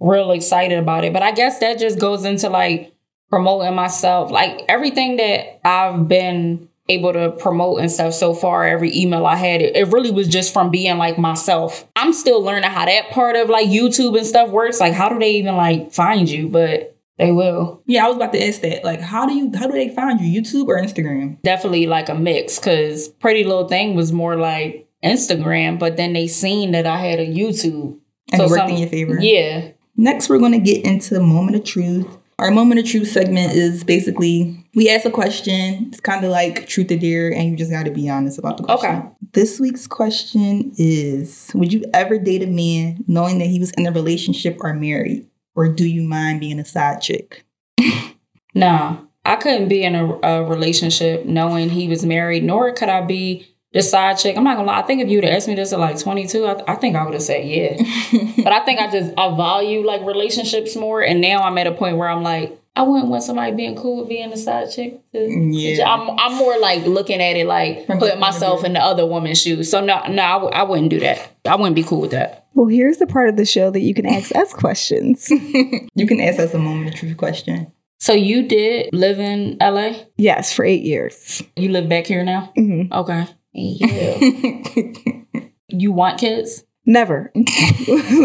real excited about it. But I guess that just goes into like promoting myself. Like everything that I've been able to promote and stuff so far, every email I had, it, it really was just from being like myself. I'm still learning how that part of like YouTube and stuff works. Like, how do they even like find you? But they will. Yeah, I was about to ask that. Like, how do you how do they find you? YouTube or Instagram? Definitely like a mix because Pretty Little Thing was more like Instagram, but then they seen that I had a YouTube. And it worked in your favor. Yeah. Next, we're going to get into moment of truth. Our moment of truth segment is basically we ask a question. It's kind of like truth or dare, and you just got to be honest about the question. Okay. This week's question is: Would you ever date a man knowing that he was in a relationship or married, or do you mind being a side chick? Nah, I couldn't be in a, a relationship knowing he was married, nor could I be the side chick. I'm not gonna lie. I think if you would have asked me this at like 22, I, I think I would have said yeah. but I think I just I value like relationships more, and now I'm at a point where I'm like. I wouldn't want somebody being cool with being a side chick. to- Yeah. I'm, I'm more like looking at it like putting the point of myself in the other woman's shoes. So no, no, I, w- I wouldn't do that. I wouldn't be cool with that. Well, here's the part of the show that you can ask us questions. You can ask us a moment of truth question. So you did live in LA? yes, for eight years. You live back here now? hmm Okay. Yeah. you want kids? Never. Let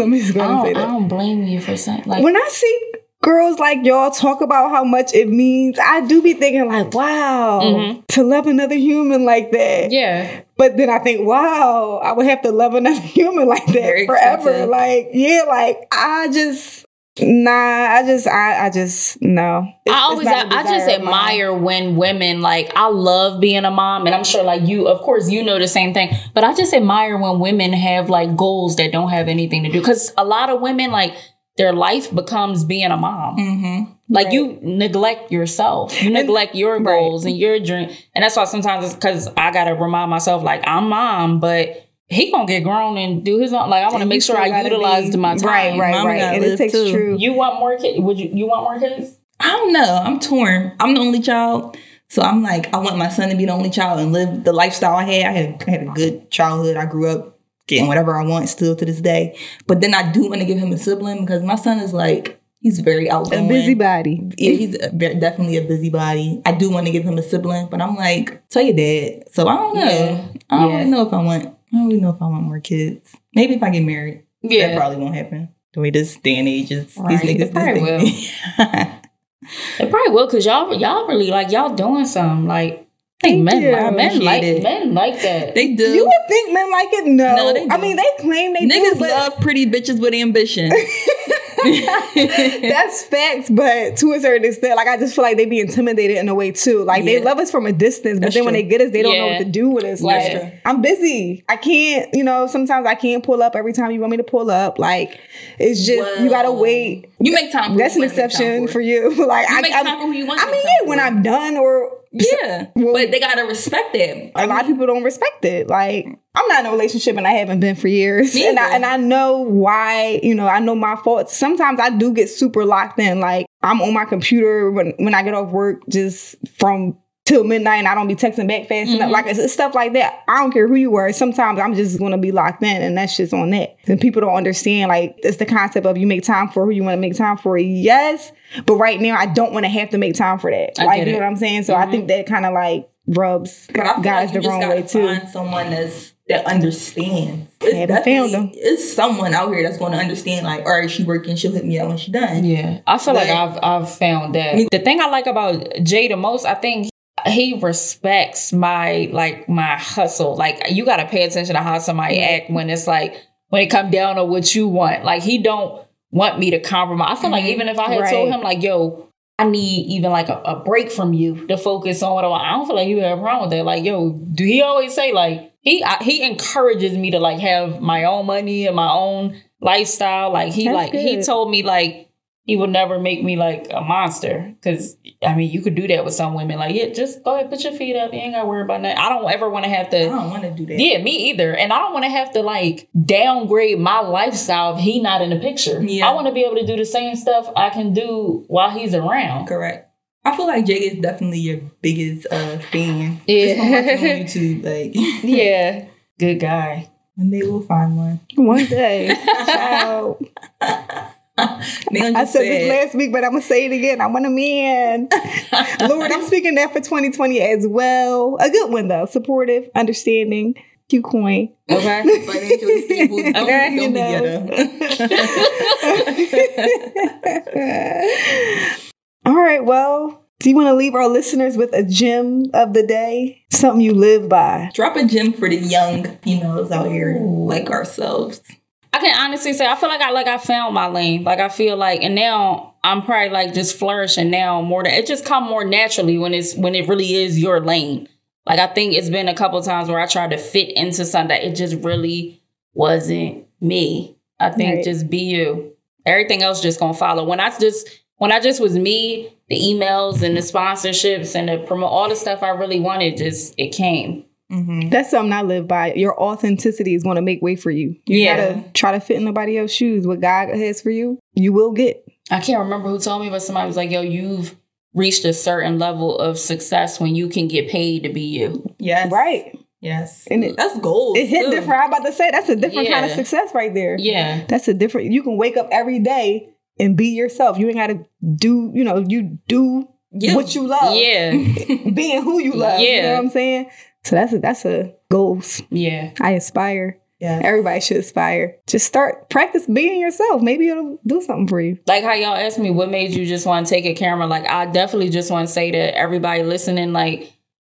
me just go I and say don't, I don't blame you for saying like when I see girls like y'all talk about how much it means, I do be thinking like, wow, Mhm. to love another human like that. yeah. But then I think, wow, I would have to love another human like that Very forever. expensive. Like, yeah, like I just nah, I just I I just no. It's- I always I, I just admire when women like I love being a mom and I'm sure like you of course you know the same thing but I just admire when women have like goals that don't have anything to do cuz a lot of women like their life becomes being a mom. mm-hmm. Like Right. you neglect yourself. You neglect your right. goals and your dream. And that's why sometimes it's cuz I got to remind myself like I'm mom but he going to get grown and do his own like I want to make sure I gotta utilized be- my time. Right, right, Mama right. And it takes too. true. You want more kids? Would you you want more kids? I don't know. I'm torn. I'm the only child. So I'm like, I want my son to be the only child and live the lifestyle I had. I had, I had a good childhood. I grew up getting whatever I want still to this day. But then I do want to give him a sibling because my son is like, he's very outgoing, a busybody. Yeah, he's a, ve- definitely a busybody. I do want to give him a sibling, but I'm like, tell your dad. So I don't know. Yeah. I don't Yeah. really know if I want. I don't really know if I want more kids. Maybe if I get married. Yeah. That probably won't happen. The way this day and age is, Right. these niggas It probably this day. It probably will because y'all y'all really like y'all doing something like I think men you. like men like it. men like that. they do. You would think men like it? No. No, they I mean, they claim they Niggas do, but love pretty bitches with ambition. that's facts. But to a certain extent, like I just feel like they be intimidated in a way too. Like they love us from a distance, but That's then when they get us, they don't know what to do with us. Like true. I'm busy. I can't. You know, sometimes I can't pull up every time you want me to pull up. Like it's just you gotta wait. You make time. For That's an you wanna make exception time for you. like You I, make I, time for who you want. I mean, yeah, when. I'm done or yeah, Well- but they gotta respect it. a lot of people don't respect it. Like I'm not in a relationship and I haven't been for years, and I and I know why. You know, I know my faults. Sometimes I do get super locked in. Like I'm on my computer when when I get off work, just from till midnight, and I don't be texting back fast enough. Mhm. Like it's, it's stuff like that. I don't care who you are. Sometimes I'm just gonna be locked in, and that's just on that. And people don't understand. Like it's the concept of you make time for who you want to make time for. Yes, but right now I don't want to have to make time for that. I like you know what I'm saying. So I Mhm. think that kind of like rubs I guys like you the wrong way too. someone that's that understands. It's found them. It's someone out here that's going to understand. Like, all right, she working. She'll hit me up when she done. Yeah, I feel like Like- I've I've found that. The thing I like about Jay the most, I think he respects my like my hustle. Like you got to pay attention to how somebody act when it's like when it come down to what you want. Like he don't want me to compromise. I feel like Mhm. even if I had told him like, yo. I need even like a, a break from you to focus on what I want. I don't feel like you have a problem with that. Like, yo, do he always say like he I, he encourages me to like have my own money and my own lifestyle. Like he That's like he told me like he would never make me like a monster. Cause I mean, you could do that with some women. Like, yeah, just go ahead, put your feet up. You ain't gotta worry about that. I don't ever want to have to. I don't want to do that. Yeah, me either. And I don't want to have to like downgrade my lifestyle if he not in the picture. Yeah. I want to be able to do the same stuff I can do while he's around. Correct. I feel like Jay is definitely your biggest uh, fan. Yeah. Just on YouTube, like yeah. Good guy. one day we'll find one. One day. I said this last week, but I'm gonna say it again. I want a man. Lord, I'm speaking that for 2020 as well. A good one though. Supportive, understanding, Q coin. Okay. financially stable. Don't, Okay, don't you be ghetto. All right, well, do you want to leave our listeners with a gem of the day? Something you live by. Drop a gem for the young females out here like ourselves. I can honestly say I feel like I like I found my lane. Like I feel like and now I'm probably like just flourishing now more than it just come more naturally when it's when it really is your lane. Like I think it's been a couple times where I tried to fit into something that it just really wasn't me. I think Right. just be you. Everything else just gonna follow. When I just when I just was me, the emails and the sponsorships and the promo all the stuff I really wanted just it came. Mm-hmm. That's something I live by. Your authenticity is going to make way for you. You Yeah. gotta try to fit in nobody else's shoes. What God has for you, you will get. I can't remember who told me, but somebody was like, yo, you've reached a certain level of success when you can get paid to be you. Yes. Right. Yes. And it- That's gold. It hit too. different. I'm about to say that's a different kind of success right there. Yeah. That's a different. You can wake up every day and be yourself. You ain't got to do. You know, you do Yeah. what you love. Yeah. being who you love. You know Yeah. what I'm saying? So that's a that's a goals. Yeah. I aspire. Yeah. Everybody should aspire. Just start practice being yourself. Maybe it'll do something for you. Like how y'all asked me what made you just want to take a camera. Like I definitely just want to say to everybody listening, like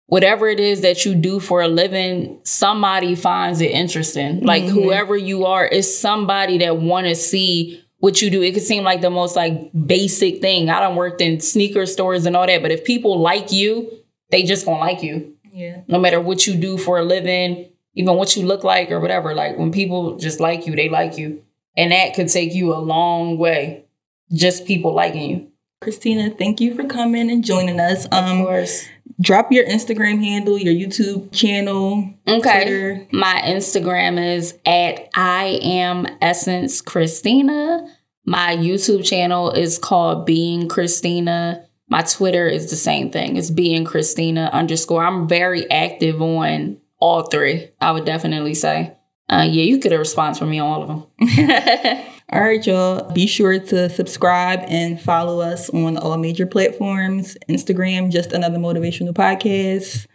whatever it is that you do for a living, somebody finds it interesting. Like Mhm. whoever you are is somebody that want to see what you do. It could seem like the most like basic thing. I don't worked in sneaker stores and all that, but if people like you, they just gonna like you. Yeah. no matter what you do for a living, even what you look like or whatever. Like when people just like you, they like you. And that could take you a long way. Just people liking you. Christina, thank you for coming and joining us. Um, course. Drop your Instagram handle, your YouTube channel, Okay. Twitter. My Instagram is at I am Essence Christina. My YouTube channel is called Being Christina. My Twitter is the same thing. It's Being Christina underscore. I'm very active on all three. I would definitely say. Uh, yeah, you get a response from me on all of them. All right, y'all. Be sure to subscribe and follow us on all major platforms. Instagram, just another motivational podcast.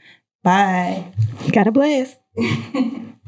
Bye. Got a blast.